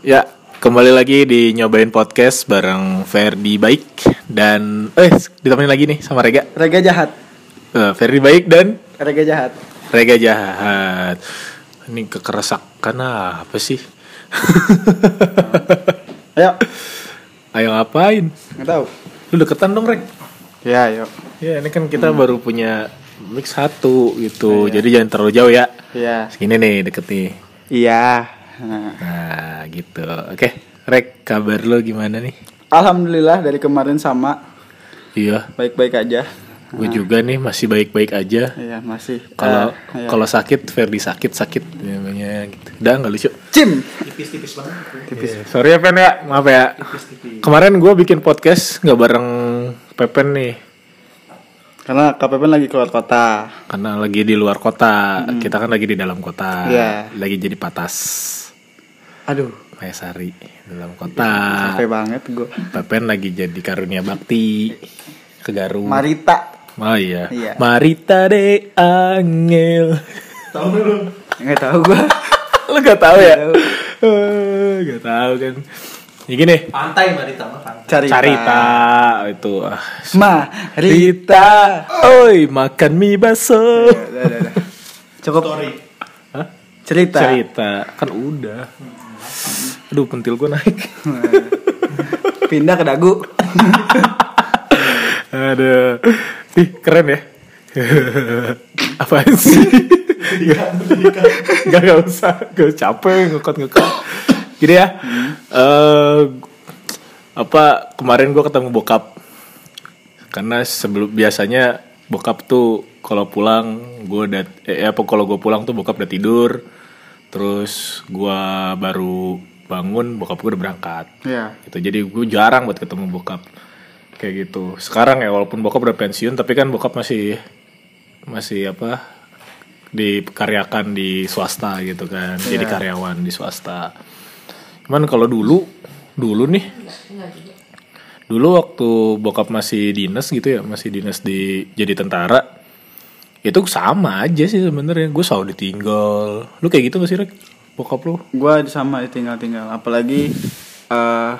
Ya, kembali lagi di nyobain podcast bareng Ferdi Baik dan eh ditemenin lagi nih sama Rega. Rega jahat. Eh, Ferdi Baik dan Rega jahat. Rega Jahat. Ini kekerasakan apa sih? Ayo. Ayo ngapain? Nggak tahu. Lu deketan dong, Reg. Ya, ayo. Ya, ini kan kita baru punya mix satu gitu. Iya. Jadi jangan terlalu jauh ya. Iya. Segini nih deket nih. Iya. Nah. Nah, gitu. Oke, Reg, kabar lu gimana nih? Alhamdulillah dari kemarin sama Iya, baik-baik aja. gue juga nih masih baik-baik aja. Iya, masih. Kalau Eh, iya. kalau sakit Ferdi sakit sakit namanya gitu. Udah nggak lucu. Cim. Tipis. Sorry ya Pen ya, maaf ya. Kemarin gue bikin podcast nggak bareng Pepen nih, Karena KPP lagi keluar kota. karena lagi di luar kota. Kita kan lagi di dalam kota. Iya. Lagi jadi patas. Aduh, Kayak Sari dalam kota. capek banget gue. Pepen lagi jadi karunia bakti ke Garut. Marita. Oh iya. Iya. Marita de Angel. Nggak tahu gue. Lu gak tahu ya? tahu. Eh, gak tahu kan. Ya gini. Pantai Marita mah pantai. Carita. Carita itu ah. Marita. Rita, oi makan mie baso. Udah, udah, udah. Cukup Story. Hah? cerita. Cerita kan udah. Aduh pentil gue naik. Pindah ke dagu. Aduh. Ih, keren ya. Apaan sih? Gak, gak usah. Gak capek ngekot-ngekot. Gini ya. eh apa kemarin gue ketemu bokap. Karena sebelum biasanya bokap tuh kalau pulang gue udah eh apa kalau gue pulang tuh bokap udah tidur. Terus gue baru bangun bokap gue udah berangkat. Iya. gitu. Jadi gue jarang buat ketemu bokap. Kayak gitu. Sekarang ya walaupun bokap udah pensiun tapi kan bokap masih masih apa dikaryakan di swasta gitu kan. Jadi Iya. karyawan di swasta. Cuman kalau dulu dulu nih dulu waktu bokap masih dinas gitu ya masih dinas di jadi tentara itu sama aja sih sebenarnya gue selalu ditinggal lu kayak gitu gak sih Rek? bokap lu Gua sama ditinggal-tinggal. Apalagi eh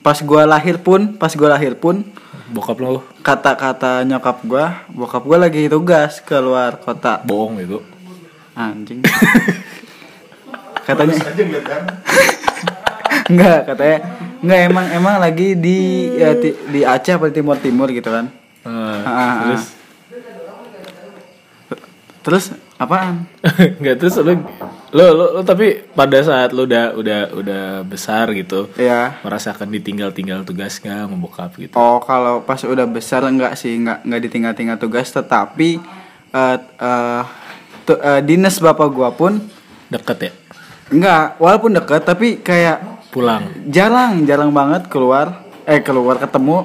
pas gua lahir pun, pas gua lahir pun bokap lu kata-kata nyokap gua, bokap gua lagi tugas keluar kota. bohong itu Anjing. katanya Aja ngeliat kan. enggak, katanya enggak emang emang lagi di ya, ti- di Aceh apa di Timur Timur gitu kan. Ah, ah, terus Terus apaan? nggak terus lu, lu lu lu tapi pada saat lu udah udah udah besar gitu Ya. merasakan ditinggal-tinggal tugas nggak bokap gitu Oh, kalau pas udah besar enggak sih, enggak enggak ditinggal-tinggal tugas tetapi eh eh, tu- eh, dinas bapak gua pun deket ya enggak, walaupun dekat tapi kayak pulang jarang jarang banget keluar eh keluar ketemu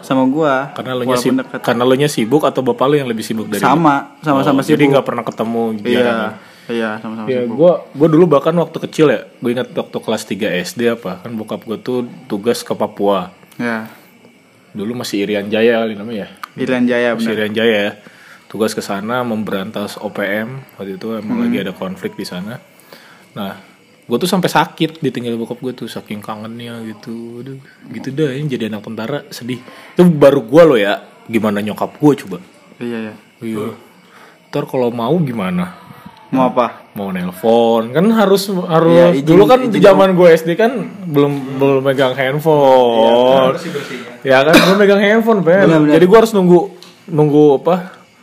sama gua karena lu nya sibuk karena lu nya sibuk atau bapak lu yang lebih sibuk dari sama sama sama Oh, jadi sibuk nggak pernah ketemu iya jarang. iya sama sama Ya, sibuk gua gua dulu bahkan waktu kecil ya, gue ingat waktu kelas 3 SD apa, kan bokap gua tuh tugas ke Papua. ya Dulu masih Irian Jaya kali namanya ya. Irian Jaya Masih benar Irian Jaya ya. Tugas ke sana memberantas OPM waktu itu emang Hmm. lagi ada konflik di sana. Nah, gue tuh sampai sakit ditinggal bokap gue tuh saking kangennya gitu. Aduh, gitu dah ini jadi anak tentara sedih. Itu baru gua loh ya. Gimana nyokap gue coba? iya ya Iya. Ntar kalau mau gimana? mau apa Mau nelpon kan harus harus Iya, izin- dulu kan di zaman gue SD kan belum belum megang handphone. Ya kan belum megang handphone, Pen. Benar-benar. Jadi gue harus nunggu nunggu apa?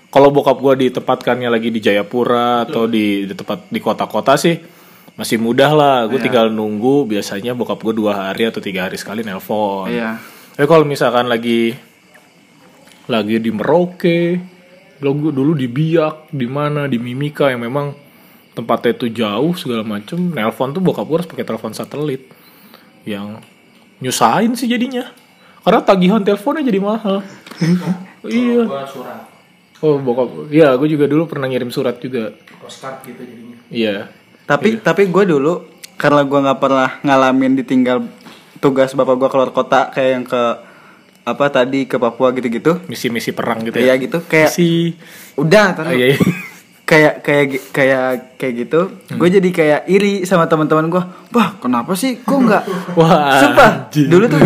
Kalau bokap gue ditempatkannya lagi di Jayapura atau di, di tempat di kota-kota sih masih mudah lah. Gue tinggal nunggu. Biasanya bokap gue dua hari atau tiga hari sekali nelpon. iya Tapi kalau misalkan lagi lagi di Merauke, dulu dulu di Biak, di mana di Mimika yang memang tempatnya itu jauh segala macem, nelpon tuh bokap gue harus pakai telepon satelit yang nyusahin sih jadinya. Karena tagihan teleponnya jadi mahal. iya. Oh bokap, iya gue juga dulu pernah ngirim surat juga. Postcard gitu jadinya. Iya. Tapi tapi gue dulu karena gua nggak pernah ngalamin ditinggal tugas bapak gua keluar kota kayak yang ke apa tadi ke Papua gitu-gitu Misi-misi perang gitu Iya ya. gitu kayak Misi. udah taruh. Oh, iya, iya. Kayak kayak kayak kayak gitu Hmm. gue jadi kayak iri sama teman-teman gue wah kenapa sih kok nggak Wah, sumpah anjing. dulu tuh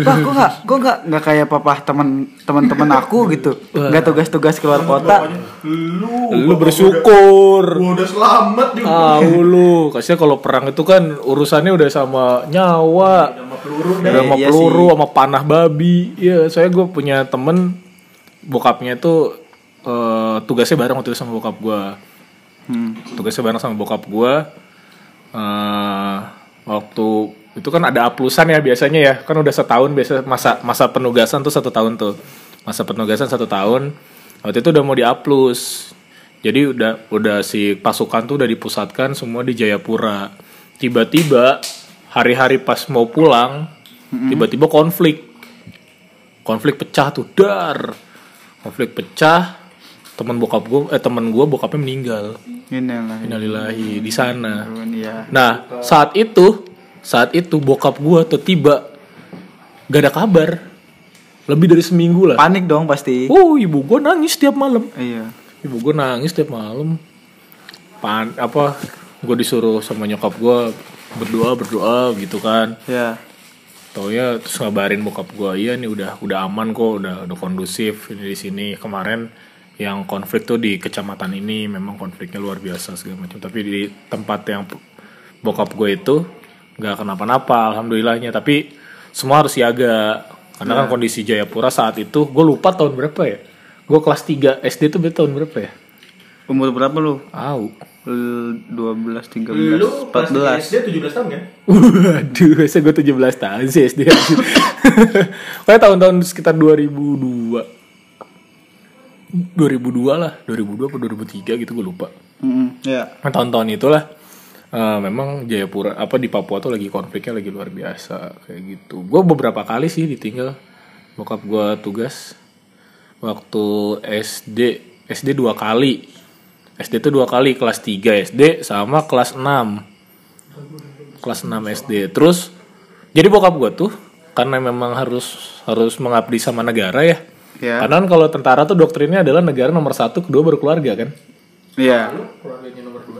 wah kok nggak kok nggak nggak kayak papa teman teman-teman aku gitu nggak tugas-tugas keluar kota Lu, Lu bersyukur. gua udah selamat juga. Tahu lu, kasihnya kalau perang itu kan urusannya udah sama nyawa, Sama peluru udah sama Iya peluru, sih. sama panah babi. Iya, saya gue punya temen bokapnya itu eh, tugasnya bareng waktu itu sama bokap gue. hmm. Tugasnya bareng sama bokap gue. eh waktu itu kan ada aplusan ya biasanya ya, kan udah setahun biasa masa masa penugasan tuh satu tahun tuh, masa penugasan satu tahun. Waktu itu udah mau diaplus. Jadi udah udah si pasukan tuh udah dipusatkan semua di Jayapura. Tiba-tiba hari-hari pas mau pulang, tiba-tiba konflik. Konflik pecah tuh dar. Konflik pecah. Temen bokap gue, eh temen gue bokapnya meninggal. inilah Innalillahi di sana. ya Nah saat itu, saat itu bokap gue tiba gak ada kabar. Lebih dari seminggu lah. panik dong pasti Oh ibu gue nangis tiap malam. iya Ibu gue nangis tiap malam. Pan apa? Gue disuruh sama nyokap gue berdoa berdoa gitu kan. ya Taunya terus ngabarin bokap gue iya nih udah udah aman kok udah udah kondusif ini di sini kemarin yang konflik tuh di kecamatan ini memang konfliknya luar biasa segala macam. Tapi di tempat yang bokap gue itu nggak kenapa-napa alhamdulillahnya. Tapi semua harus siaga. Karena kan kondisi Jayapura saat itu gue lupa tahun berapa ya? Gue kelas 3 SD tuh berarti tahun berapa ya? Umur berapa lu? Au. dua belas tiga Lu belas empat belas. SD 17 tahun kan? Waduh, saya gue 17 tahun sih SD. Kayak tahun-tahun sekitar 2002 2002 lah, 2002 atau 2003 gitu gue lupa. ya. Nah, tahun-tahun itulah eh, memang Jayapura apa di Papua tuh lagi konfliknya lagi luar biasa kayak gitu. Gue beberapa kali sih ditinggal bokap gue tugas. Waktu SD SD dua kali. SD tuh dua kali kelas 3 SD sama kelas 6 kelas 6 SD terus jadi bokap gue tuh karena memang harus harus mengabdi sama negara ya ya karena kan kalau tentara tuh doktrinnya adalah negara nomor satu kedua baru keluarga kan iya Keluarganya nomor 2.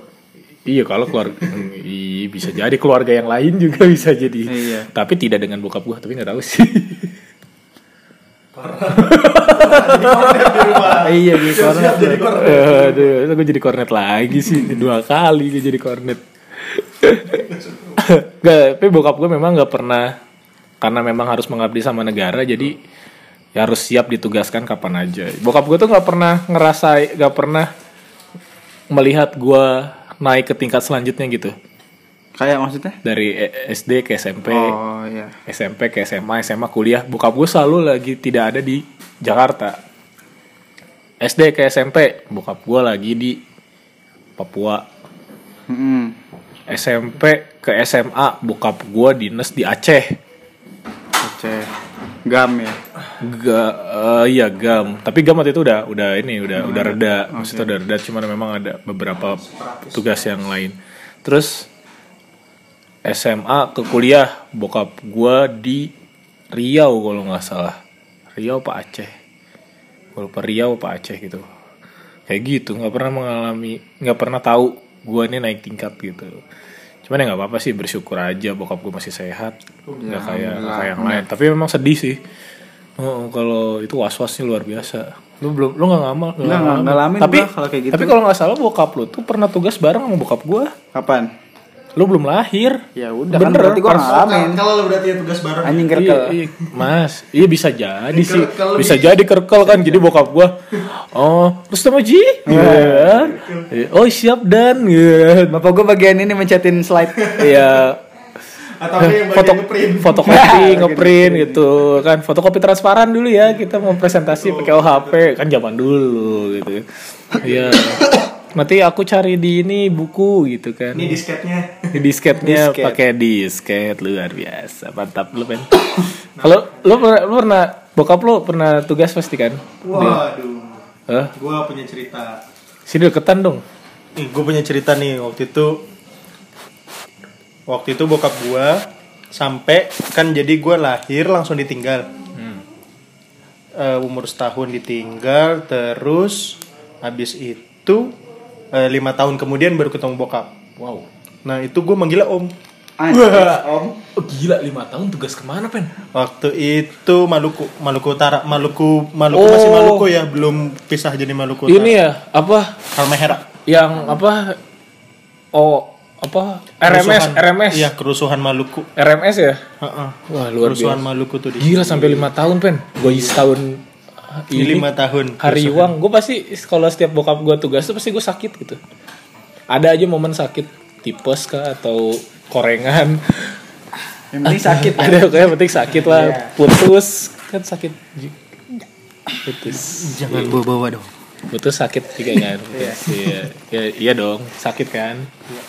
Iya kalau keluarga Iya, bisa jadi keluarga yang lain juga bisa jadi. Iya. Tapi tidak dengan bokap gua, tapi nggak tahu sih. iya jadi korban. Aduh, gue jadi kornet lagi sih dua kali gue jadi kornet. Gak, tapi bokap gue memang nggak pernah karena memang harus mengabdi sama negara jadi ya harus siap ditugaskan kapan aja. Bokap gue tuh nggak pernah ngerasa, nggak pernah melihat gue naik ke tingkat selanjutnya gitu kayak maksudnya dari E- SD ke SMP. oh iya SMP ke SMA, SMA kuliah, bokap gue selalu lagi tidak ada di Jakarta. SD ke SMP, bokap gue lagi di Papua. Mm-mm. SMP ke SMA, bokap gue dinas di Aceh. Aceh gam ya Ga, eh, iya gam. Tapi gam waktu itu udah udah ini udah udah reda. Maksudnya udah reda, cuman memang ada beberapa tugas yang lain. Terus SMA ke kuliah, bokap gua di Riau kalau nggak salah. Riau apa Aceh? Gue lupa Riau apa Aceh gitu. Kayak gitu, nggak pernah mengalami, nggak pernah tahu gua ini naik tingkat gitu. Cuman ya nggak apa-apa sih bersyukur aja bokap gue masih sehat, nggak kayak nggak kayak yang lain. Tapi memang sedih sih. Oh, kalau itu was-wasnya luar biasa. Lu belum lu nggak ngamal, nggak ngalamin. Tapi kalau kayak gitu. tapi kalau nggak salah bokap lu tuh pernah tugas bareng sama bokap gua. kapan Lu belum lahir. ya udah kan Bener, berarti gua ngalamin. Kalau lu berarti ya tugas bareng. anjing Iya, kerkel. iya, Mas, iya bisa jadi sih, bisa jadi kerkel kan. Jadi bokap gua, oh, terus sama Ji, Iya. oh siap dan, Iya. bapak gua bagian ini mencetin slide. Iya, Atau yang foto ngeprint. fotokopi ngeprint gitu kan. Fotokopi transparan dulu ya. Kita mau presentasi pakai OHP kan zaman dulu gitu iya nanti aku cari di ini buku gitu kan Ini disketnya. di disketnya Disket. pakai disket luar biasa mantap lu pen kalau lu pernah lu pernah bokap lu pernah tugas pasti kan Waduh. Hah? Gua punya cerita. sini deketan dong Nih, gue punya cerita nih waktu itu. Waktu itu bokap gua sampai kan jadi gua lahir langsung ditinggal. Eh, umur setahun ditinggal terus habis itu eh, lima tahun kemudian baru ketemu bokap. Wow. Nah itu gue manggilnya om. Anjir, om. Oh, gila lima tahun tugas ke mana pen? Waktu itu Maluku, Maluku Utara, Maluku, Maluku Oh. masih Maluku ya, belum pisah jadi Maluku Utara. Ini ya apa Halmahera. yang apa? Oh apa? RMS Kerusuhan. RMS Iya, kerusuhan Maluku. RMS ya? Heeh. Wah luar Kerusuhan biasa. Maluku tuh di Gila sampai lima tahun pen. Gue setahun Ini ini lima tahun. hari uang. Gue pasti kalau setiap bokap gue tugas tuh pasti gue sakit gitu. Ada aja momen sakit tipes kah atau korengan. Yang penting sakit ya. Ada kayak penting sakit lah. Iya. Putus kan sakit. Putus. Jangan bawa-bawa dong. Putus sakit juga kan. Putus. Iya. Ya, iya dong, sakit kan.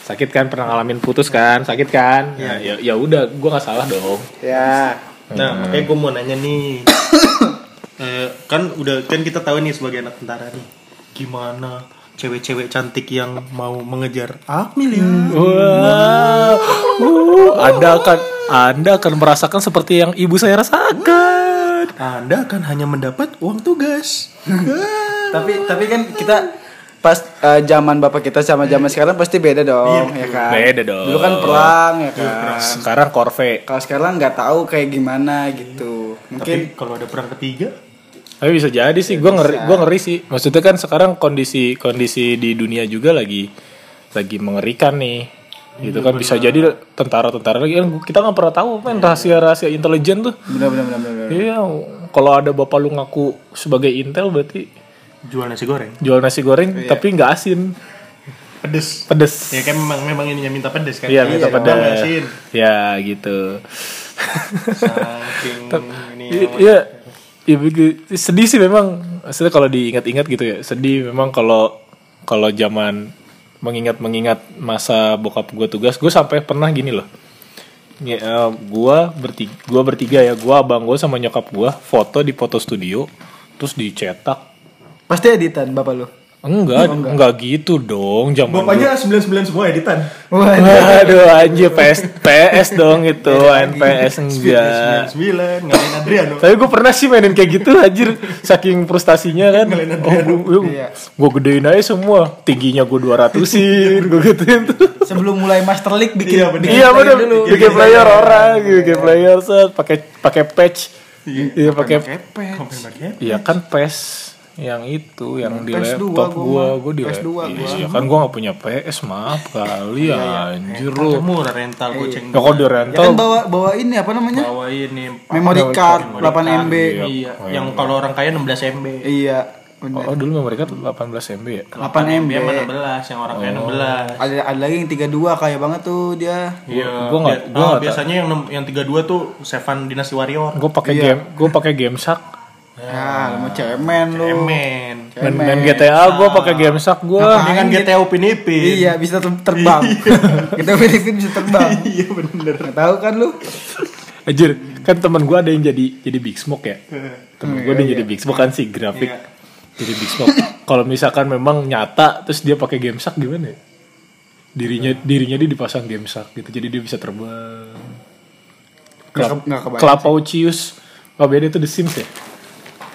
Sakit kan pernah ngalamin putus kan? Sakit kan? Nah, ya ya udah, gua nggak salah dong. Ya. Nah, makanya gue mau nanya nih. Eh, kan udah kan kita tahu nih sebagai anak tentara nih. Gimana cewek-cewek cantik yang mau mengejar Akmil ya? Wah, uh, Anda akan Anda akan merasakan seperti yang ibu saya rasakan. Anda akan hanya mendapat uang tugas. Tapi tapi kan kita pas eh, zaman bapak kita sama zaman sekarang pasti beda dong, ya kan? Beda dong. Dulu kan perang ya kan. Sekarang korve. Kalau sekarang nggak tahu kayak gimana gitu. Mungkin kalau ada perang ketiga, Tapi bisa jadi sih, gua ngeri, gua ngeri sih. Maksudnya kan sekarang kondisi kondisi di dunia juga lagi lagi mengerikan nih. Gitu kan bisa jadi tentara-tentara lagi kan kita nggak pernah tahu kan rahasia-rahasia intelijen tuh. benar-benar. Iya, kalau ada bapak lu ngaku sebagai intel berarti jual nasi goreng. jual nasi goreng tapi nggak asin, Pedes. pedes. Ya kan memang memang ininya minta pedes kan? Iya, minta dong, pedes. asin. Ya gitu. Saking ini Iya, begitu. sedih sih memang. Maksudnya kalau diingat-ingat gitu ya, sedih memang kalau kalau zaman mengingat-mengingat masa bokap gue tugas, gue sampai pernah gini loh. Ya, eh, gua bertiga, gua bertiga ya, gua abang gue sama nyokap gua foto di foto studio, terus dicetak. Pasti editan bapak lu. Enggak, enggak, gitu dong, zaman Bapaknya 99 semua editan. Waduh. Anjir PS PS dong itu main PS enggak. 99 ngalahin Adriano. Tapi gue pernah sih mainin kayak gitu anjir Saking frustasinya kan. Oh, gue, Iya. gue gedein aja semua Tingginya gue 200in Gue gituin tuh. Sebelum mulai Master League bikin Iya, bener. bikin Iya player bener. dulu. Bikin player orang Bikin player set pakai pakai patch. Iya pakai Komen pakai. Iya kan PES yang itu yang di PS2 laptop gua gua gua di PS2 gua. Iya kan gua gak punya PS maaf kali ya anjir Kan lu murah rental goceng. Ya kok di Ya rental kan bawa bawa ini apa namanya? Bawa ini Memory card 8 MB. Iya, yang kalau orang kaya 16 MB. Iya, bener. Oh dulu memory card 18 MB ya 8 MB. Dia 16, yang orang kaya 16. Ada ada lagi yang 32 kaya banget tuh dia. Iya, Gua nggak- dia- gua oh, nggak biasanya yang yang 32 tuh Seven Dynasty Warrior. Gue pakai Iya. game, gue pakai game sak. Ya, lu mau cemen lu. Emen. Main, main GTA gue pakai game sak gue. Mendingan GTA Upin Ipin. Iya, bisa ter- terbang. Kita Filipin bisa terbang. Iya bener. Nggak tahu kan lu? Anjir, kan teman gue ada yang jadi jadi big smoke ya. Temen gue ada yang jadi big smoke kan sih grafik. Iya. Jadi big smoke. Kalau misalkan memang nyata, terus dia pakai game sak gimana ya? Dirinya dirinya dia dipasang game sak gitu, jadi dia bisa terbang. Nggak ke- nggak kebayang Kelapaucius. Oh beda itu The Sims ya?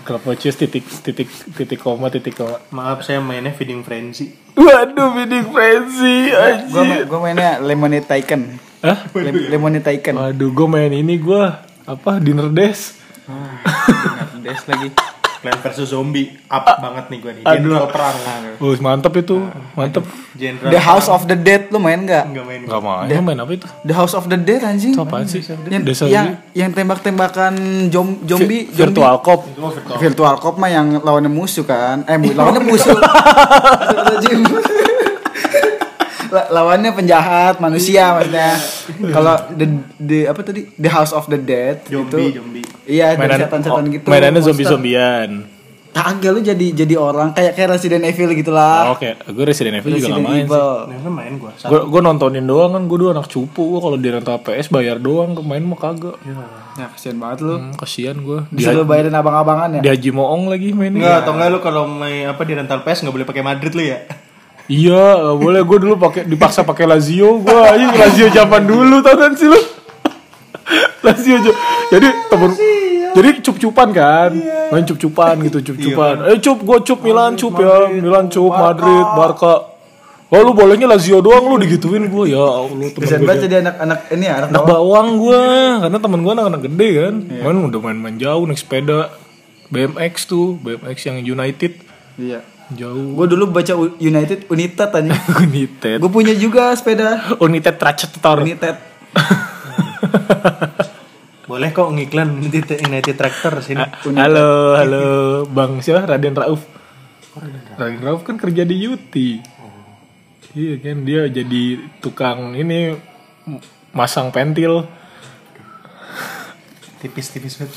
Kelapaucius titik titik titik koma titik koma. Maaf saya mainnya Feeding Frenzy. Waduh, bidding frenzy ma- gua mainnya Lemonade Tycoon. Hah? Lem- Lemonade Tycoon. Waduh, gue main ini gue apa dinner desk. Des lagi. Plan versus Zombie up banget nih gue nih. Aduh. General perang. Oh, mantep itu, mantep. General The House of the Dead lu main nggak? Enggak main. Gak main, Lu main apa itu? The House of the Dead anjing. Itu apaan sih? Yang, Desa yang, zombie? yang tembak-tembakan zom, zombie, Vi- virtual cop. Virtual. cop mah yang lawannya musuh kan eh lawannya musuh lawannya penjahat manusia maksudnya kalau the, the apa tadi the house of the dead Zombie, gitu zombie. iya setan-setan oh, gitu mainannya zombie-zombian. kagak lu jadi jadi orang kayak kayak Resident Evil gitulah Oke, gue Resident Evil juga Resident gak main sih. Evil Nah, main gue. Gue gue nontonin doang kan, gue dulu anak cupu. Gue kalau di rental PS bayar doang, main mah kagak. ya kasihan banget lu Hmm, kasihan gue. Di, bisa lu bayarin abang-abangan ya di Haji Moong lagi mainnya. Enggak, atau enggak lu kalau main apa di rental PS enggak boleh pakai Madrid lu ya? Iya, gak boleh gue dulu pakai dipaksa pakai Lazio, gue aja Lazio zaman dulu tau kan sih lu? Lazio aja. Jadi temen jadi cup-cupan kan, main cup-cupan gitu, cup-cupan. Eh cup, gue cup Milan cup ya, Milan cup, Madrid, Barca. oh lu bolehnya Lazio doang lu digituin gue ya Allah temen gue banget jadi anak-anak ini ya, anak, anak bawang gue karena temen gue anak-anak gede kan. Main udah main-main jauh naik sepeda. BMX tuh BMX yang United. Iya. Jauh. Gue dulu baca United United aja. United. Gue punya juga sepeda. United Tractor United. Boleh kok ngiklan United, United Tractor sini. halo halo bang siapa? Raden Rauf. Raden Rauf kan kerja di Yuti. Iya kan dia jadi tukang ini masang pentil. Tipis-tipis banget.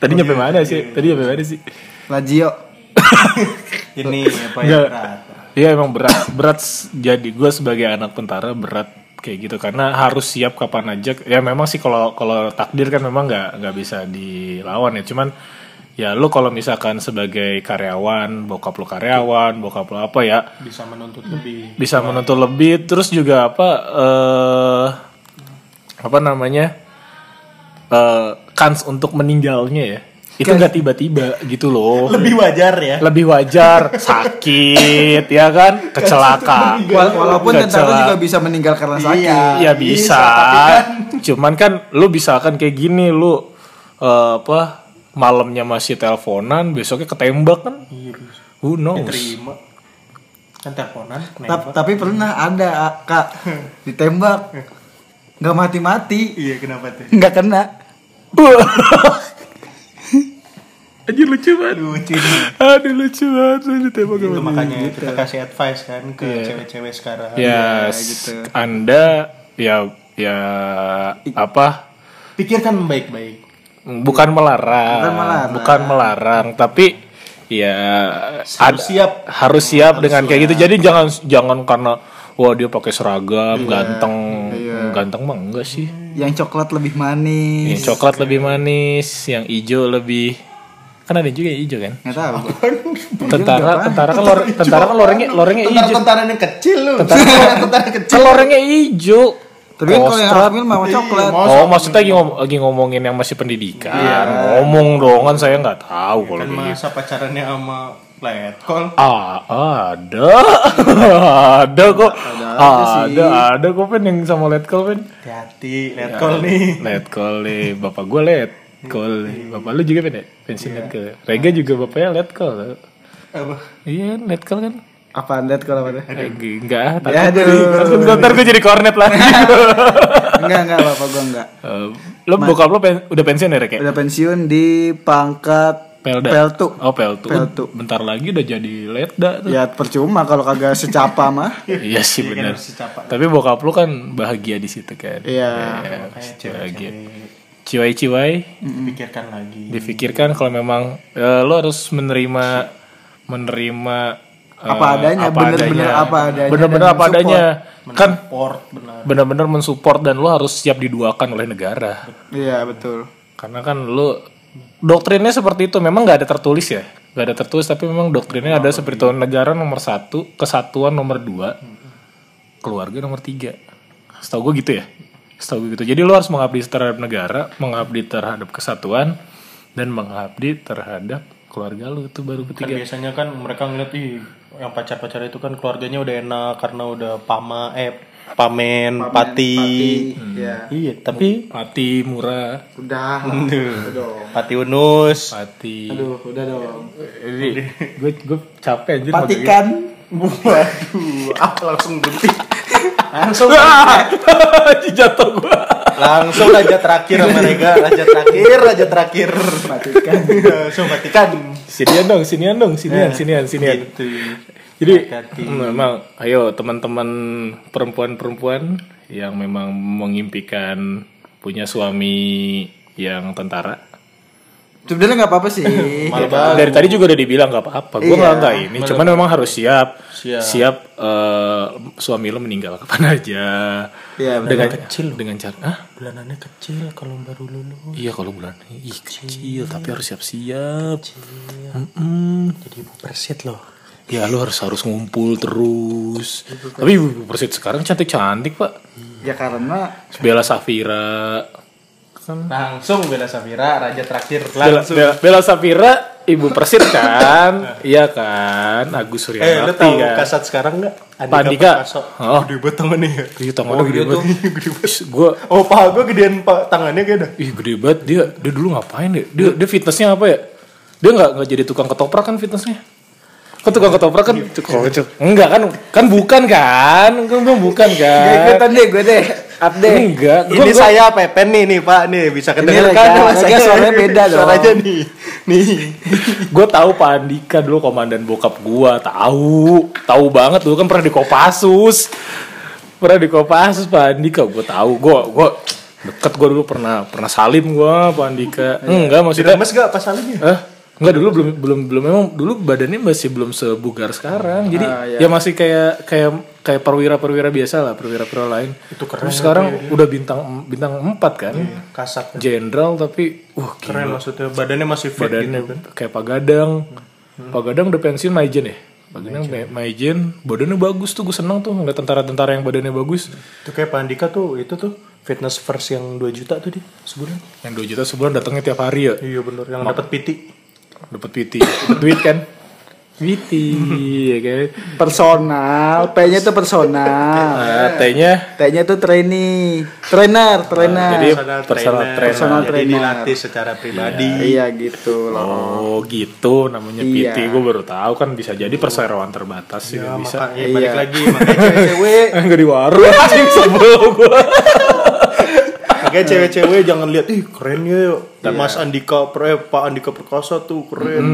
tadi nyampe mana sih? Tadi nyampe mana sih Lazio. Ini apa ya? Berat. Iya emang berat berat jadi gue sebagai anak tentara berat kayak gitu karena harus siap kapan aja ya memang sih kalau kalau takdir kan memang nggak nggak bisa dilawan ya cuman ya lu kalau misalkan sebagai karyawan bokap lu karyawan bokap lu apa ya Bisa menuntut lebih. bisa menuntut lebih terus juga apa eh apa namanya eh kans untuk meninggalnya ya itu nggak tiba-tiba gitu loh Lebih wajar ya. lebih wajar sakit ya kan kecelakaan Wal- Walaupun tentara Kecela- juga bisa meninggal karena sakit. Iya. ya bisa, cuman kan lu bisa kan kayak gini lu eh, apa malamnya masih teleponan besoknya ketembak kan who knows Terima. Kan teleponan. Ta- tapi pernah ada kak ditembak nggak mati-mati Iya kenapa tuh? nggak kena Anjir lucu banget Lucu. Aduh lucu banget ditembak Itu sama makanya kita kasih advice kan ke cewek-cewek sekarang. Ya, gitu. Anda ya ya apa? Pikirkan baik-baik. Bukan melarang, Bukan melarang. bukan melarang, tapi ya Harus ad- siap. harus siap dengan kayak gitu. Jadi jangan jangan karena wah dia pakai seragam ganteng, ganteng mah enggak sih. yang coklat lebih manis Yang coklat lebih manis, yang hijau lebih kan ada juga yang hijau kan. nggak tahu Tentara, tentara kan lor, tentara kan lorengnya lorengnya hijau. Tentara-tentara yang kecil lu. Tentara, Tentara kecil. kan lorengnya hijau. tapi kan kalau yang hamil mau coklat Oh maksudnya lagi, ngom- lagi ngomongin yang masih pendidikan Ngomong dong kan saya nggak tahu kalau Kan kayak gitu masa pacarannya sama letkol. Ah, ada Ada kok Ada, ada, kok pen yang sama letkol pen Hati-hati, letkol nih. Letkol nih, bapak gue letkol nih Bapak lu juga pen ya? Pensiun letkol Rega juga bapaknya letkol Apa? Iya letkol kan apa lihat kalau apa Eh, Enggak, Ya, aduh. Ntar, ntar gue jadi kornet lagi enggak enggak bapak gua enggak Eh, Lo bokap lo pen- udah pensiun ya Rek ya? udah pensiun di pangkat Pelda. peltu Oh peltu. Peltu. Bentar lagi udah jadi letda tuh. ya percuma kalau kagak secapa mah Iya sih benar. harus secapa. Tapi bokap lu kan bahagia di situ kan. iya Ya, bahagia. Ciwai-ciwai. Pikirkan lagi. difikirkan kalau memang eh, lo harus menerima menerima eh, Apa adanya, bener-bener apa adanya Bener-bener apa adanya. Kan bener-bener mensupport dan lo harus siap diduakan oleh negara. iya betul. Karena kan lu doktrinnya seperti itu. Memang nggak ada tertulis ya, nggak ada tertulis tapi memang doktrinnya ada seperti itu negara nomor satu, kesatuan nomor dua, keluarga nomor tiga. Setahu gue gitu ya, setahu gue gitu. Jadi lu harus mengabdi terhadap negara, mengabdi terhadap kesatuan, dan mengabdi terhadap keluarga lu itu baru Kan ketiga. biasanya kan mereka ngeliat ih yang pacar-pacar itu kan keluarganya udah enak karena udah pama eh pamen, pati. iya Iya, tapi Pati murah, udah Aduh. Pati Unus. pati. aduh udah dong gue gue capek anjir. patikan Waduh, ah langsung berhenti. Langsung Anjir, jatuh gue. langsung raja terakhir sama Rega, raja terakhir, raja terakhir. patikan langsung matikan. Sinian dong, sinian dong, sinian, sinian, sinian. Gitu. Jadi memang ayo teman-teman perempuan-perempuan yang memang mengimpikan punya suami yang tentara. Sebenarnya nggak apa-apa sih Malah Dari tadi juga udah dibilang nggak apa-apa. Gue nggak Iya. nggak ini, cuman memang harus siap. Siap. eh, suami lo meninggal kapan aja. iya. Dengan kecil dengan cara ah bulanannya kecil kalau baru lulus. iya kalau bulan ih kecil tapi harus siap-siap. Mm-mm. Jadi ibu persit loh. Ya lu harus harus ngumpul terus. Tapi Ibu Persit sekarang cantik-cantik pak. ya karena Bella Safira. Kan Langsung Bella Safira, raja terakhir langsung. Bella, Bella Safira ibu persit kan iya kan Agus Eh, lu tahu kan kasat sekarang nggak? Pak Andika. Oh. Gede banget tangannya ya. Ih, tangannya gede iya banget. Gede banget. gue Oh, paha gue gedean pak tangannya kayak dah. ih gede banget dia dia dulu ngapain ya dia dia fitnessnya apa ya dia nggak nggak jadi tukang ketoprak kan fitnessnya kan tukang ketoprak kan tukang enggak kan kan bukan kan kan bukan Gak kan ikutan deh gue deh. Update. enggak gua- Ini gua- saya Pepen nih nih Pak nih bisa kedengeran kan Lega suaranya? beda dong. Suaranya nih. Nih. gue tahu Pak Andika dulu komandan bokap gua tahu tahu banget dulu kan pernah di Kopassus pernah di Kopassus Pak Andika gue tahu gue gue deket gue dulu pernah pernah salim gue Pak Andika enggak maksudnya Diremes gak pas salimnya? eh enggak dulu belum belum belum memang dulu badannya masih belum sebugar sekarang jadi Ah, iya. ya masih kayak kayak kayak perwira perwira biasa lah perwira perwira lain Itu keren Terus sekarang udah bintang bintang empat kan Kasat. jenderal tapi wah gila Keren maksudnya badannya masih fit badannya gitu kan. kayak Pak Gadang. Pak Gadang udah pensiun Maijen ya? Pak Gadang Ma- Maijen, badannya bagus tuh, gue seneng tuh ngeliat tentara-tentara yang badannya bagus. Itu kayak Pak Andika tuh itu tuh fitness first yang 2 juta tuh dia sebulan. Yang 2 juta sebulan datangnya tiap hari ya, Iya bener yang dapat PT. Dapat PT, dapat duit kan? PT, ya kan? Personal, P-nya tuh personal. Nah, T-nya T-nya tuh trainee, trainer, trainer. jadi Personal personal trainer. trainer. Personal Jadi trainer. dilatih secara pribadi. Iya gitu loh. Oh gitu namanya Iya. PT, gue baru tahu kan bisa jadi perseroan terbatas sih Ya, bisa. maka, ya, balik Iya. lagi makanya cewek-cewek Enggak di warung anjing sebel gue. Makanya cewek-cewek jangan lihat ih keren ya Mas Andika Pre Pak Andika Perkasa tuh keren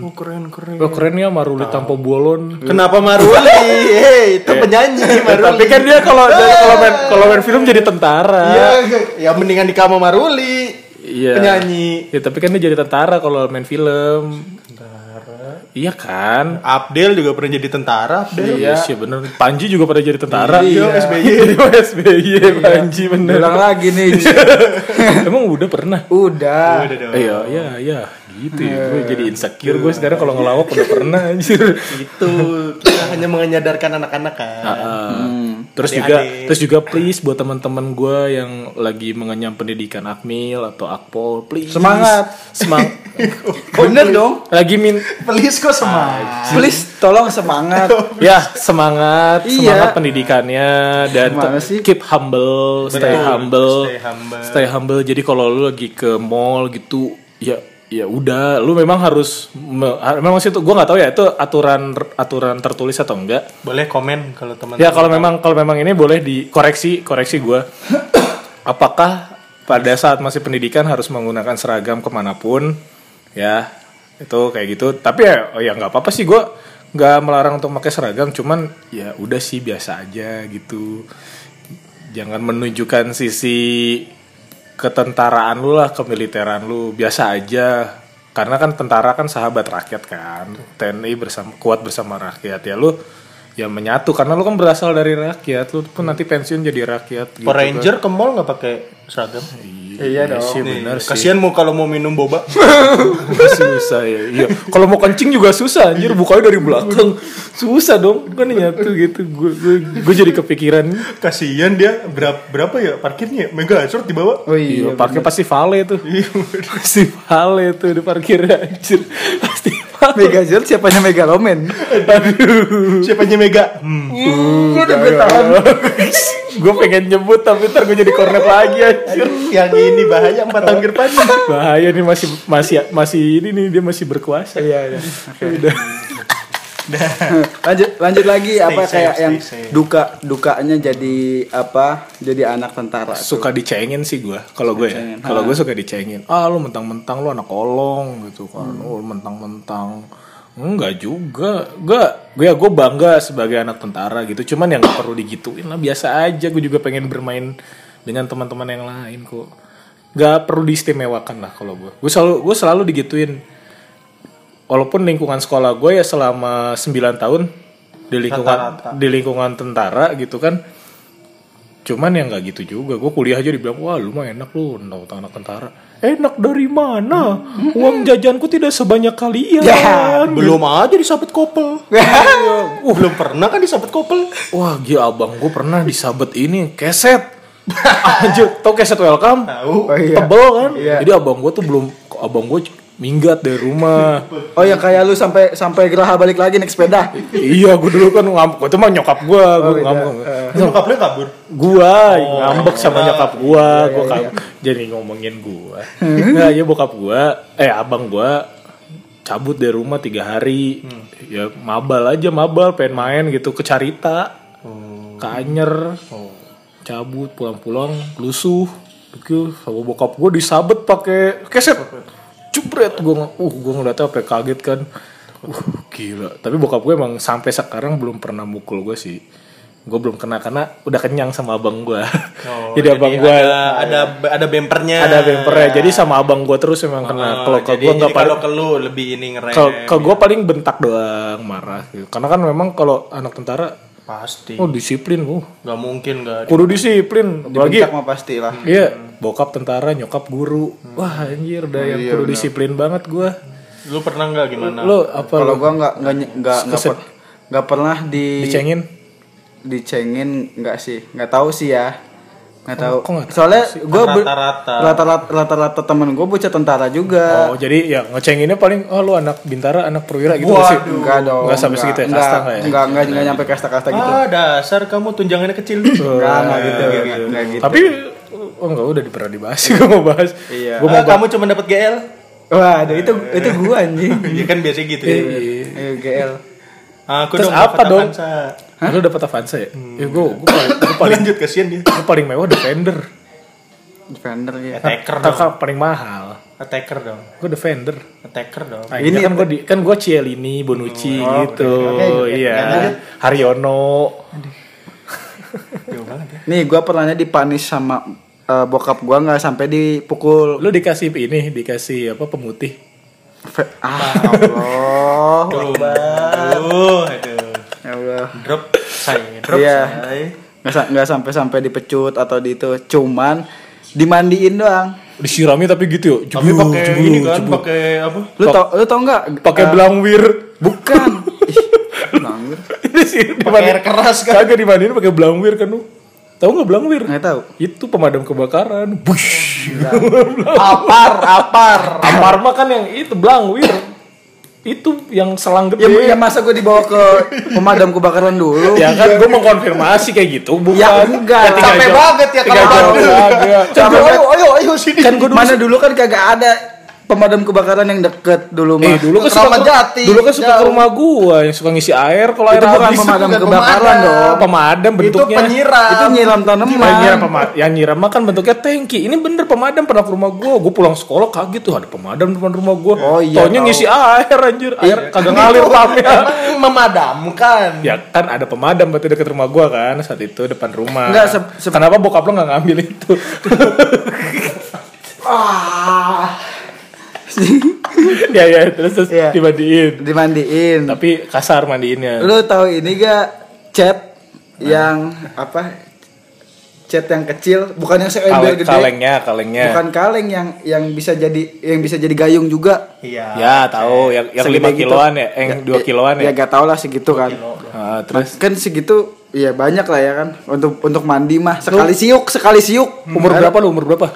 oh keren keren Lo keren ya Maruli tanpa bolon. kenapa Maruli Hei, itu penyanyi Maruli Tapi kan dia kalau kalau main kalau main film jadi tentara. Iya, ya mendingan di kamu Maruli. Iya. Penyanyi. Ya tapi kan dia jadi tentara kalau main film. Tentara. Iya kan? Abdel juga pernah jadi tentara. Abdel. Iya sih bener. Panji juga pada jadi tentara. Iya, SBY. Iya, SBY Panji bener. Bilang lagi nih. Emang udah pernah? Udah. Udah dong. Iya, iya, iya. Gitu ya. Gue jadi insecure gue sekarang kalau ngelawak udah pernah anjir. Itu kita hanya menyadarkan anak-anak kan. Ah, Terus Adik-adik. juga terus juga please buat teman-teman gue yang lagi mengenyam pendidikan Akmil atau Akpol, please. Semangat. Semang Bener dong. lagi min Please kok semangat. Please tolong semangat. ya semangat Iya. semangat pendidikannya dan sih? keep humble stay humble Stay humble. stay humble jadi kalau lu lagi ke mall gitu ya ya udah lu memang harus me- memang sih itu gue nggak tahu ya itu aturan aturan tertulis atau enggak. Boleh komen kalau teman-teman. ya kalau memang kalau memang ini boleh dikoreksi koreksi gue apakah pada saat masih pendidikan harus menggunakan seragam ke mana pun? Ya itu kayak gitu. Tapi ya oh ya nggak apa apa sih gue nggak melarang untuk pakai seragam cuman ya udah sih biasa aja gitu. Jangan menunjukkan sisi ketentaraan lu lah kemiliteran lu. Biasa aja. Karena kan tentara kan sahabat rakyat kan. TNI bersama kuat bersama rakyat. Ya lu ya menyatu. Karena lu kan berasal dari rakyat. Lu pun nanti pensiun jadi rakyat gitu Ranger ke mall nggak pakai seragam? Iya dong. sih Nih, bener sih. Kasihan mau kalau mau minum boba. susah ya iya. Kalau mau kencing juga susah anjir. Bukanya dari belakang. Susah dong. Kan nyatu gitu. Gue gue gue jadi kepikiran. Kasihan dia. Berapa berapa ya parkirnya? Mega Azur dibawa. Oh iya iya. parkir pasti vale tuh. Iya, pasti vale tuh di parkir anjir. Pasti Megazord siapanya Megaloman. Siapanya Mega? Hmm. Udah gue tahan. gue pengen nyebut tapi ntar gue jadi kornet lagi anjir Yang ini bahaya empat tahun ke depan. bahaya nih masih masih masih ini nih dia masih berkuasa Iya, iya. udah lanjut lanjut lagi apa safe, kayak yang safe. duka dukanya jadi apa jadi anak tentara tuh. suka dicengin sih gue kalau gue ya. Kalau gue suka dicengin. Ah lu mentang-mentang lu anak kolong gitu kan. Oh lu mentang-mentang. Enggak juga. Gue gue ya gue bangga sebagai anak tentara gitu. Cuman yang nggak perlu digituin lah biasa aja. Gue juga pengen bermain dengan teman-teman yang lain kok. Nggak perlu diistimewakan lah kalau gue gue selalu gue selalu digituin walaupun lingkungan sekolah gue ya selama 9 tahun di lingkungan Rata-rata. di lingkungan tentara gitu kan cuman ya nggak gitu juga gue kuliah aja dibilang wah lu mah enak lu tahu anak tentara enak dari mana uang jajanku tidak sebanyak kalian Ya, Belum aja disabet kopel. uh, belum pernah kan disabet kopel? wah gila abang gue pernah disabet ini keset anjir tau keset welcome Tahu. Oh, iya. tebel kan Iya. jadi abang gue tuh belum abang gue minggat dari rumah. Oh yang kayak lu sampai sampai geraha balik lagi naik sepeda. iya, gue dulu kan ngamuk. Itu mah nyokap gue, gue ngamuk. Itu nyokap lu kabur. Gua ngambek sama nyokap gua, gua kam- jadi ngomongin gua. Nah, ya bokap gua, eh abang gua cabut dari rumah tiga hari, ya mabal aja mabal, pengen main gitu ke Carita, ke Anyer, cabut pulang-pulang lusuh, gitu sama bokap gua disabet pakai keset, cupret gua, ng- uh gua ngeliatnya sampai kaget kan, uh gila. Tapi bokap gue emang sampai sekarang belum pernah mukul gue sih gue belum kena karena udah kenyang sama abang gue Oh, jadi, abang gue ada ada ada bempernya. ada bempernya jadi sama abang gue terus emang kena kalau ke jadi, gue jadi nggak kalau paling ke lu lebih ini ngerem. ke, ke gue paling bentak doang marah gitu. karena kan memang kalau anak tentara Pasti. oh disiplin uh Nggak mungkin nggak. kudu disiplin apalagi Bentak mah pasti lah. iya bokap tentara nyokap guru. Wah anjir udah yang kudu disiplin banget gue Lu pernah nggak gimana? lo apa Kalau lo gua nggak nggak nggak nggak pernah di dicengin? Dicengin nggak sih. Nggak tahu sih ya. Nggak tahu. soalnya gue Rata-rata. rata-rata rata-rata temen gue bocah tentara juga. Oh jadi ya ngecenginnya paling oh lu anak bintara anak perwira gitu nggak sih? Enggak dong nggak sampai segitu ya? enggak kasta nggak ya? enggak enggak, enggak nyampe kasta-kasta gitu. Ah dasar kamu tunjangannya kecil. enggak enggak gitu enggak, enggak gitu. Tapi oh enggak udah pernah dibahas gue mau bahas. Iya. Gue mau Ah, kamu cuma dapat GL. waduh itu itu gua anjing Iya kan biasa gitu. ya. Ayo, GL Aku Terus dong apa dong? Avanza. Lu dapat Avanza ya? Ya gue gue paling gue paling Lanjut kasihan dia. gue paling mewah Defender. Defender ya Attacker dong. Kakak paling mahal. Attacker dong. Gue Defender. Attacker dong. Nah, ini kan gue di, kan gue Cielini, Bonucci gitu. iya. Haryono. Jauh banget ya. nih gua pernahnya dipanis sama eh, bokap gua nggak sampai dipukul Lu dikasih ini, dikasih apa pemutih. Fe- ah Allah Aduh, aduh. ya Allah Drop saya, drop Iya. saya. nggak sa- nggak sampai sampai dipecut atau di itu cuman dimandiin doang Disirami tapi gitu ya. Tapi pakai ini kan, pakai apa? lu tau lu tau nggak pakai Eh, belangwir. bukan Ih, belangwir Pakai air keras kan. Kagak dimandiin pakai belangwir kan lu. Tahu nggak belangwir? nggak tahu Itu pemadam kebakaran. Bush. apar apar Amar mah kan yang itu belangwir. Itu yang selang ya, gede. ya masa gue dibawa ke pemadam kebakaran dulu Ya kan gue mengkonfirmasi kayak gitu bukan. Ya enggak. tinggal Capek banget ya kalau Capek gua- banget. ayo, ayo sini. kan gue dulu mana dulu kan kagak ada pemadam kebakaran yang deket dulu mah Eh dulu kan suka Jati, dulu kan suka ke rumah gua yang suka ngisi air kalau air itu bukan habis. pemadam bukan kebakaran pemadam. dong pemadam bentuknya. penyiram. itu nyiram Yang tanaman nyiram, pema- yang nyiram mah kan bentuknya tangki. Ini bener pemadam pernah ke rumah gua. Gua pulang sekolah kaget tuh ada pemadam depan rumah gua. Oh iya, Taunya ngisi air anjir. Air kagak ngalir. Emang memadamkan. Ya kan ada pemadam berarti deket rumah gua kan saat itu depan rumah. Enggak, se- se- Kenapa bokap lo nggak ngambil itu? ya ya terus, terus Iya. dimandiin. dimandiin Tapi kasar mandiinnya. lu tahu ini gak cat yang apa cat yang kecil bukan yang seember Kaleng, gede kalengnya, kalengnya. bukan kaleng yang yang bisa jadi yang bisa jadi gayung juga Iya. Ya tahu yang yang lima gitu. kiloan ya, yang dua kiloan ya ya. gak tau lah segitu kan Ah, terus kan segitu ya banyak lah ya kan untuk untuk mandi mah sekali siuk sekali siuk umur berapa lu? Umur berapa?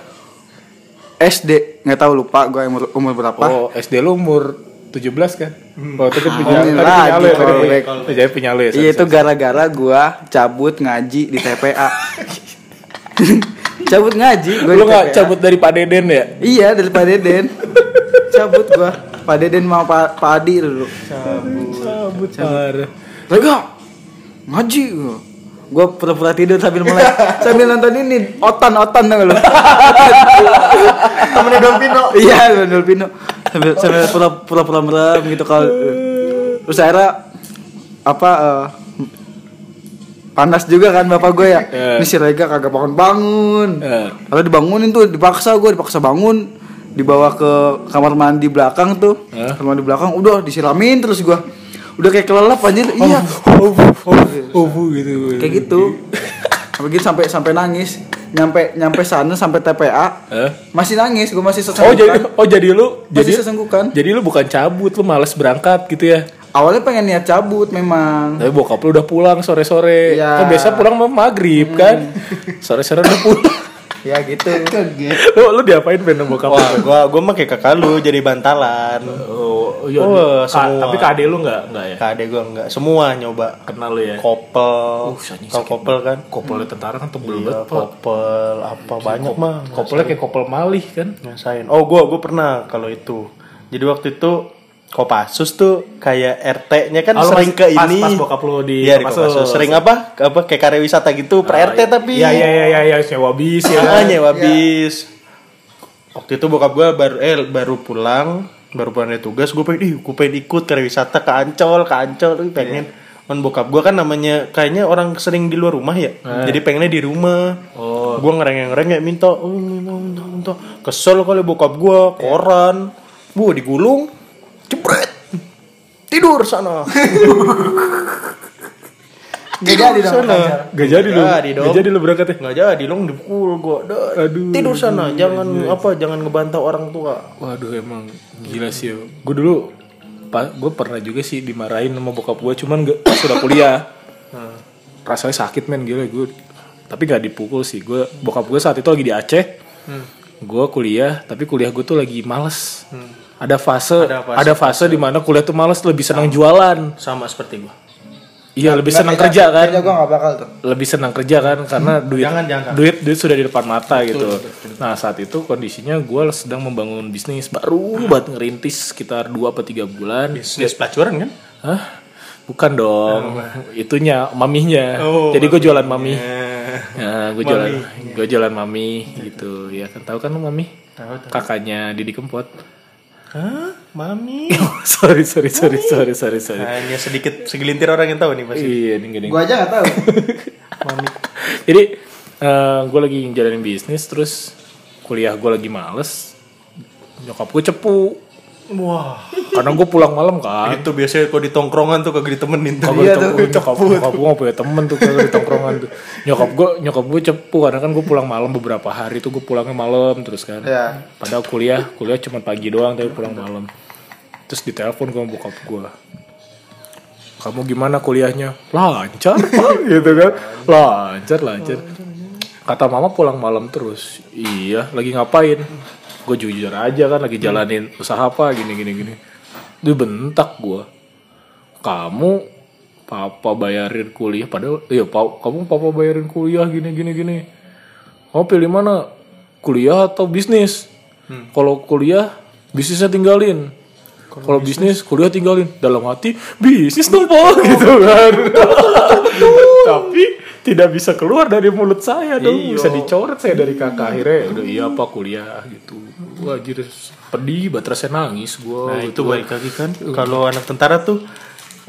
SD nggak tahu lupa gue umur umur berapa Oh, SD lu umur 17 kan? Oh, itu kan punya, lagi, lu ya, oh, jadi punya lu ya. Iya itu gara-gara gua cabut ngaji di TPA. cabut ngaji gua Lu nggak cabut dari Pak Deden ya? Iya dari Pak Deden. cabut gua. Pak Deden mau Pak Pak Adi dulu. Cabut. Parah. Lega. Ngaji gua. Gua pura-pura tidur sambil mulai sambil nonton ini otan-otan tau gak lu. Temennya Don Pino. iya, Donald Pino. Sambil sambil pura- pura-pura merem gitu kalau terus akhirnya apa eh, panas juga kan bapak gue ya. Iya. Ini si Rega kagak bangun-bangun. Eh. Kalau dibangunin tuh dipaksa gue dipaksa bangun dibawa ke kamar mandi belakang tuh Hah? kamar mandi belakang udah disiramin terus gue udah kayak kelelap anjir iya Oh, oh, oh, gitu. kayak gitu sampai gitu sampai sampai nangis nyampe nyampe sana sampai TPA Eh? masih nangis gue masih Oh sesenggukan jadi oh jadi lu jadi sesenggukan jadi lu bukan cabut lu males berangkat gitu ya. awalnya pengen niat cabut memang Tapi bokap lu udah pulang sore-sore. Iya. Kan biasa pulang mau maghrib kan. Sore-sore udah pulang. Ya gitu lu lu diapain Ben sama bokap Wah, lu? gua gua mah kayak kakak lu jadi bantalan. Oh, iya. Oh, Ka- semua. tapi ke adek lu enggak enggak ya? Kade gua enggak, semua nyoba. Kenal lu ya? Kopel, Uh, Tau kopel kan? Kopelnya tentara kan tebel Iya, banget, Pak. kopel apa banyak mah. Kopelnya kayak kopel malih kan? Ngasain. Oh, gua gua pernah kalau itu. Jadi waktu itu Kopassus tuh kayak RT-nya kan Oh, sering pas- ke pas- ini. pas bokap lu di Iya, di Kopassus. Kopassus. Sering apa? Apa kayak karya wisata gitu, per RT tapi. Iya iya iya iya, iya sewa bis ya. Ah, nyewa bis. Waktu itu bokap gua baru eh baru pulang, baru pulang dari tugas, gue pengen, ih, gue pengen ikut karya wisata ke Ancol, ke Ancol, pengen. Kan bokap gua kan namanya kayaknya orang sering di luar rumah ya, jadi pengennya di rumah. Oh. Gua ngereng-ngereng minta, oh, minta, minta, minta. Kesel kali bokap gua, koran, bu digulung, jebret, tidur sana. Gak jadi dong sana. Gak jadi lu. Jadi dong. Gak jadi lu berangkat ya? Nggak jadi dong dipukul gua. Dah, Aduh. tidur sana, jangan apa, jangan ngebantah orang tua. Waduh emang gila sih. Gue dulu gue pernah juga sih dimarahin sama bokap gue cuman gak pas udah kuliah rasanya sakit men gila gue tapi gak dipukul sih gue bokap gue saat itu lagi di Aceh gue kuliah tapi kuliah gue tuh lagi males ada fase Ada ada fase- fase, di mana kuliah tuh males lebih senang jualan Sama seperti gua. iya lebih senang kerja kan Kerja gue gak bakal tuh lebih senang kerja kan karena duit Jangan, jangan. duit duit sudah di depan mata gitu. Nah saat itu kondisinya gue sedang membangun bisnis baru buat ngerintis sekitar 2 atau tiga bulan. Bisnis pelacuran kan? Hah? Bukan dong, itunya mamihnya. Oh, Jadi gue jualan mami. Eh, Nah, gue jualan gue jualan mami gitu ya kan tahu kan lu mami? tahu tahu. Kakaknya Didi Kempot. Hah? Mami? sorry sorry sorry sorry sorry sorry. Hanya sedikit segelintir orang yang tahu nih pasti. Iya, ini gini. Gue aja gak tahu Jadi gue lagi jalanin bisnis terus kuliah gue lagi males. Nyokap gue cepu Wah, karena gue pulang malam kan. itu biasanya kalau di tongkrongan tuh kagak ditemenin tuh. Kagak Iya tuh, nyokap, nyokap gue gak punya temen tuh kagak di tongkrongan tuh. Nyokap gue nyokap gue cepu karena kan gue pulang malam beberapa hari tuh gue pulangnya malam terus kan. Ya Padahal kuliah kuliah cuma pagi doang tapi pulang malam. Terus ditelepon gue sama bokap gue. Kamu gimana kuliahnya? Lancar Pak," gitu kan. Lancar lancar. Kata mama pulang malam terus. Iya, lagi ngapain? Gue jujur aja kan lagi jalanin usaha apa gini gini gini. Dia bentak gue. Kamu papa bayarin kuliah padahal iya pa, kamu papa bayarin kuliah gini gini gini. Kamu pilih mana? Kuliah atau bisnis? Kalau kuliah bisnisnya tinggalin. Kalau bisnis kuliah tinggalin. Dalam hati bisnis dong pak gitu kan. Tapi tidak bisa keluar dari mulut saya dong. Bisa dicoret saya dari kakak akhirnya udah iya apa kuliah gitu. Wah jadi pedih banget rasanya nangis gua. Nah, itu gitu. balik lagi kan. Kalau anak tentara tuh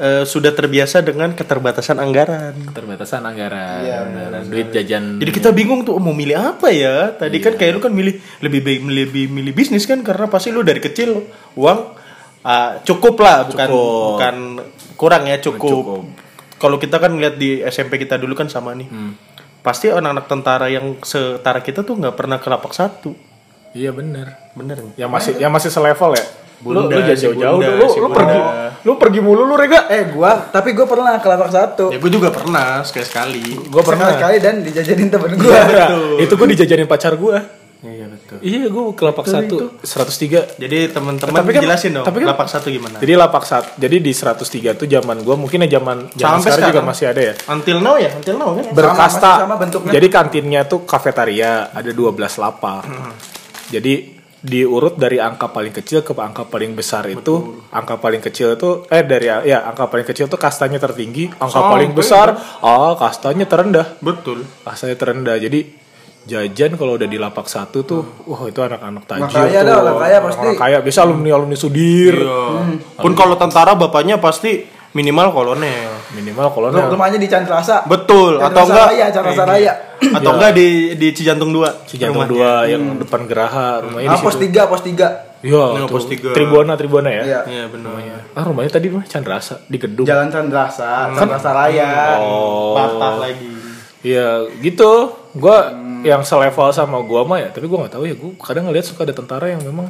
eh, sudah terbiasa dengan keterbatasan anggaran. Keterbatasan anggaran, beneran. duit jajan. Jadi kita bingung tuh mau milih apa ya? Tadi kan kayak lu kan milih lebih baik lebih milih bisnis kan karena pasti lu dari kecil uang ah, cukup lah, bukan Cukup. bukan kurang ya cukup. Cukup. Kalau kita kan lihat di SMP kita dulu kan sama nih. Pasti anak-anak tentara yang setara kita tuh nggak pernah ke lapak satu. Iya bener. Bener? Yang masih yang masih selevel ya. lu, Bunda, lu si jauh-jauh Bunda, lu, si lu pergi lu pergi mulu lu Rega. Eh gue Tapi gue pernah ke lapak satu Ya gue juga pernah sekali sekali. Gua pernah. Sekali-kali dan dijajanin temen gue Iya, itu gue dijajanin pacar gue. Iya betul. Iya, gue ke lapak satu, 103. Jadi teman-teman kan- jelasin dong tapi kan- lapak satu gimana? Jadi lapak satu, jadi di 103 tuh zaman gue mungkin ya zaman zaman Sampai sekarang, juga sekarang. masih ada ya. Until now ya, until now kan? Berkasta. sama bentuknya. Jadi kantinnya tuh kafetaria, ada 12 lapak. Jadi diurut dari angka paling kecil ke angka paling besar itu, angka paling kecil itu eh dari ya angka paling kecil tuh kastanya tertinggi, angka Sampai. paling besar ah kastanya terendah. Betul. Kastanya terendah. Jadi jajan kalau udah di lapak satu tuh, wah itu anak-anak tajir kaya tuh. orang kaya pasti. Orang kaya bisa alumni alumni sudir. Pun kalau tentara bapaknya pasti minimal kolonel. Minimal kolonel. Rumahnya di Candrasa Betul. Chandra Atau enggak? Saraya, Chandra Saraya. Atau enggak di di Cijantung 2. Cijantung dua yang depan Geraha rumahnya Ah, di pos. 3, pos 3 Iya, Iya, tuh. pos tiga. Tribuana Tribuana ya. Iya Iya benar. Ah rumahnya tadi mah Chandrasa di gedung. Jalan Candrasa, Candrasa Raya Oh. Patah lagi. Iya gitu. Gua yang selevel sama gua mah ya, tapi gua nggak tahu ya. Gua kadang ngeliat suka ada tentara yang memang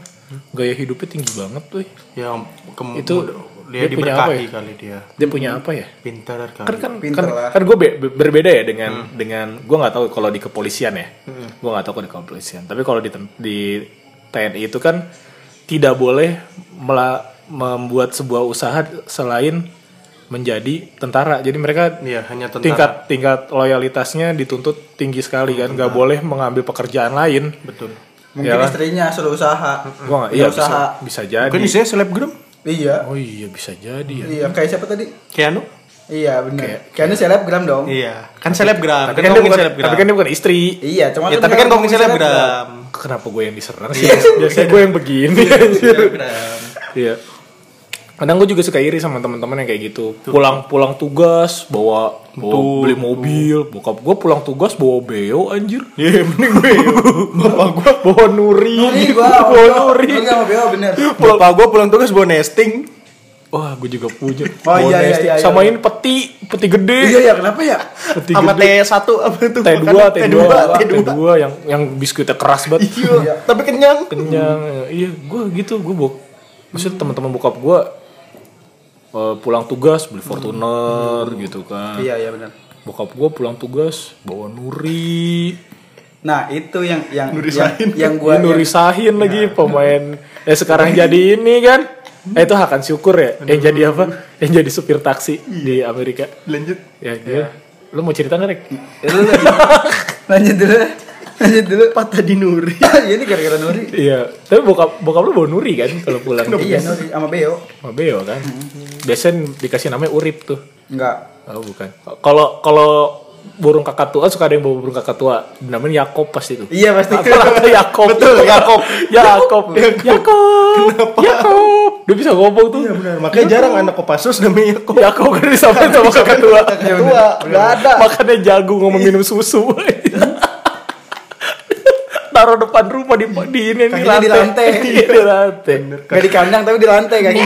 gaya hidupnya tinggi banget tuh. Yang kem- Itu dia, dia punya apa diberkahi ya? kali dia. Dia punya apa ya? Pintar kali. Kan kan Pinter kan, lah. kan gue berbeda ya dengan dengan gua nggak tahu kalau di kepolisian ya. Gue nggak tahu kalau di kepolisian. Tapi kalau di, di TNI itu kan tidak boleh mela- membuat sebuah usaha selain menjadi tentara. Jadi mereka Iya, hanya tentara. tingkat tingkat loyalitasnya dituntut tinggi sekali kan. Nggak boleh mengambil pekerjaan lain. Betul. Mungkin Ya kan? istrinya suruh usaha. Gua Dia iya bisa, usaha. bisa jadi. Mungkin isinya selebgram. Iya. Oh iya bisa jadi ya. Iya, kayak siapa tadi? Keanu? Iya, benar. Kayak- selebgram dong. Iya, kan selebgram. Tapi kan, dia ngomongin bukan, selebgram. tapi kan dia bukan istri. Iya, cuma Ya, tapi kan ngomongin selebgram. Kenapa gue yang diserang sih? Biasanya gue yang begini. Selebgram. Iya. Kadang gue juga suka iri sama teman-teman yang kayak gitu. Pulang pulang tugas bawa bawa Betul, beli mobil. Bokap gue pulang tugas bawa beo anjir. Iya, mending gue. Bapak gue bawa nuri. Nuri gua. bawa nuri. Mau beo bener. Bapak gue pulang tugas bawa nesting. Wah, gue juga punya. Oh, Bawa iya, iya, nesting. iya, iya. Sama ini peti, peti gede. Iya, iya, kenapa ya? Peti Sama gede. T1 apa itu? T2, Makanan T2, T2. T2 yang yang biskuitnya keras banget. Iya, tapi kenyang. kenyang iya gue gitu gue bok maksudnya teman-teman bokap gue eh, pulang tugas beli Fortuner gitu kan. Iya, iya benar. bokap gue pulang tugas bawa Nuri. Nah, itu yang yang Nuri yang, Sahin. yang gua gua Nuri Sahin lagi pemain. Ya sekarang jadi ini kan? Eh itu Hakan Syukur ya? Yang jadi apa? Yang jadi supir taksi di Amerika. Lanjut. ya dia. Lu mau cerita nggak Rek? Ya, lanjut dulu. Lanjut dulu. Patah di Nuri. Iya, ini gara-gara Nuri. iya tapi bokap bokap lu bawa Nuri kan kalau pulang Iya, Nuri sama Beo. sama Beo kan biasanya dikasih namanya Urip tuh Enggak. Oh bukan. Kalau kalau burung kakak tua suka ada yang bawa burung kakak tua. Namanya Yakob pasti itu. Iya, pasti. Rata-rata Yakob. Betul, Yakob. Yakob. Yakob. Yakob. Dia bisa ngomong tuh. Iya benar. Makanya jarang anak Kopassus namanya kok. Yakob kan disamain sama kakak tua. Tua, enggak ada. Makanya jago ngomong minum susu. Taruh depan rumah di di ini di Kakinya di lantai. Iya, di lantai. Gak di kandang tapi di lantai kayaknya.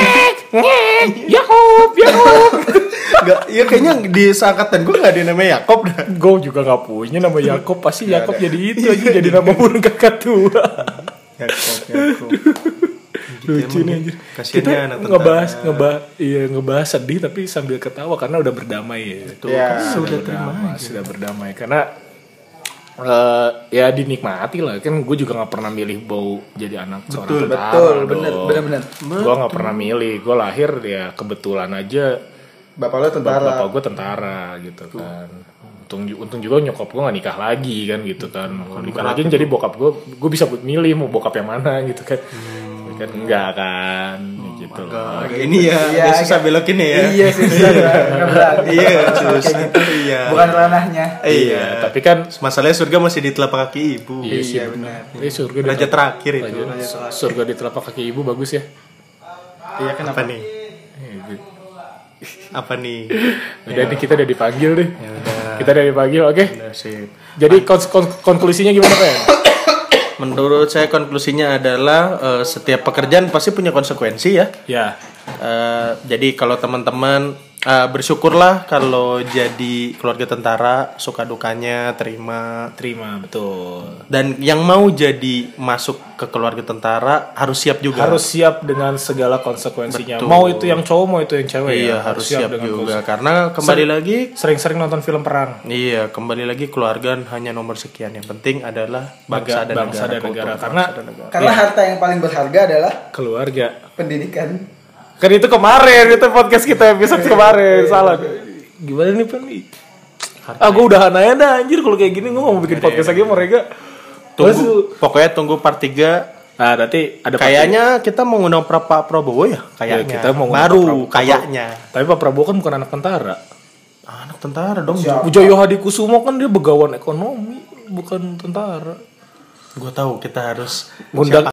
Yakob, Yakob. Enggak, iya kayaknya di seangkatan gue enggak ada namanya Yakob dah. Gue juga gak punya nama Yakob Pasti Yakob jadi itu aja Jadi nama burung kakak tua Yakob, Yakob. Lucu nih anjir Kita anak tentara. ngebahas ngebahas Iya ngebahas sedih Tapi sambil ketawa Karena udah berdamai ya Ya, kan Sudah berdamai Sudah berdamai Karena eh, Ya dinikmati lah Kan gue juga gak pernah milih Bau jadi anak seorang Betul, tentara betul, dong. bener, bener, bener. Gue gak pernah milih Gue lahir ya kebetulan aja Bapak lo tentara. Bapak gue tentara gitu kan. Untung, untung juga nyokap gue gak nikah lagi kan gitu kan. Kalau nikah lagi jadi bokap gue, gue bisa milih mau bokap yang mana gitu kan. Kan enggak kan, gitu loh. Ini ya, Iya, agak susah agak- belokin ya. Iya susah ya. Iya, susah. gitu. Iya. Bukan ranahnya. Iya, tapi kan masalahnya surga masih di telapak kaki ibu. iya sih Iya, benar. Ini surga di Raja terakhir itu. surga di telapak kaki ibu bagus ya. Iya, Apa kenapa? nih? Apa nih? Udah nih kita udah dipanggil deh. Ya udah. Kita udah dipanggil, oke. Jadi kon- kon- konklusinya gimana kan? Menurut saya konklusinya adalah eh, setiap pekerjaan pasti punya konsekuensi ya. Ya, Eh, jadi kalau teman-teman eh, bersyukurlah kalau jadi keluarga tentara suka dukanya terima terima betul. dan yang mau jadi masuk ke keluarga tentara harus siap juga Harus siap dengan segala konsekuensinya. Betul. Mau itu yang cowok, mau itu yang cewek iya ya. harus siap, dengan juga karena kembali lagi sering-sering nonton film perang iya kembali lagi keluarga hanya nomor sekian yang penting adalah bangsa Baga- dan bangsa negara, dan negara. bangsa Karena- dan negara. Karena harta yang paling berharga adalah keluarga pendidikan. Kan itu kemarin itu podcast kita episode kemarin salah. gimana nih pan ah gue udah aja dah anjir kalau kayak gini gue mau bikin podcast lagi sama Rega. Tunggu pokoknya tunggu part 3 nah nanti ada kayaknya kita mau ngundang pra- Pak Prabowo ya? Kayaknya. Kita mau ngundang baru Pak kayaknya. Tapi Pak Prabowo kan bukan anak tentara. Anak tentara dong. Siap. Wijoyo Hadikusumo kan dia begawan ekonomi bukan tentara. Gue tahu kita harus ngundang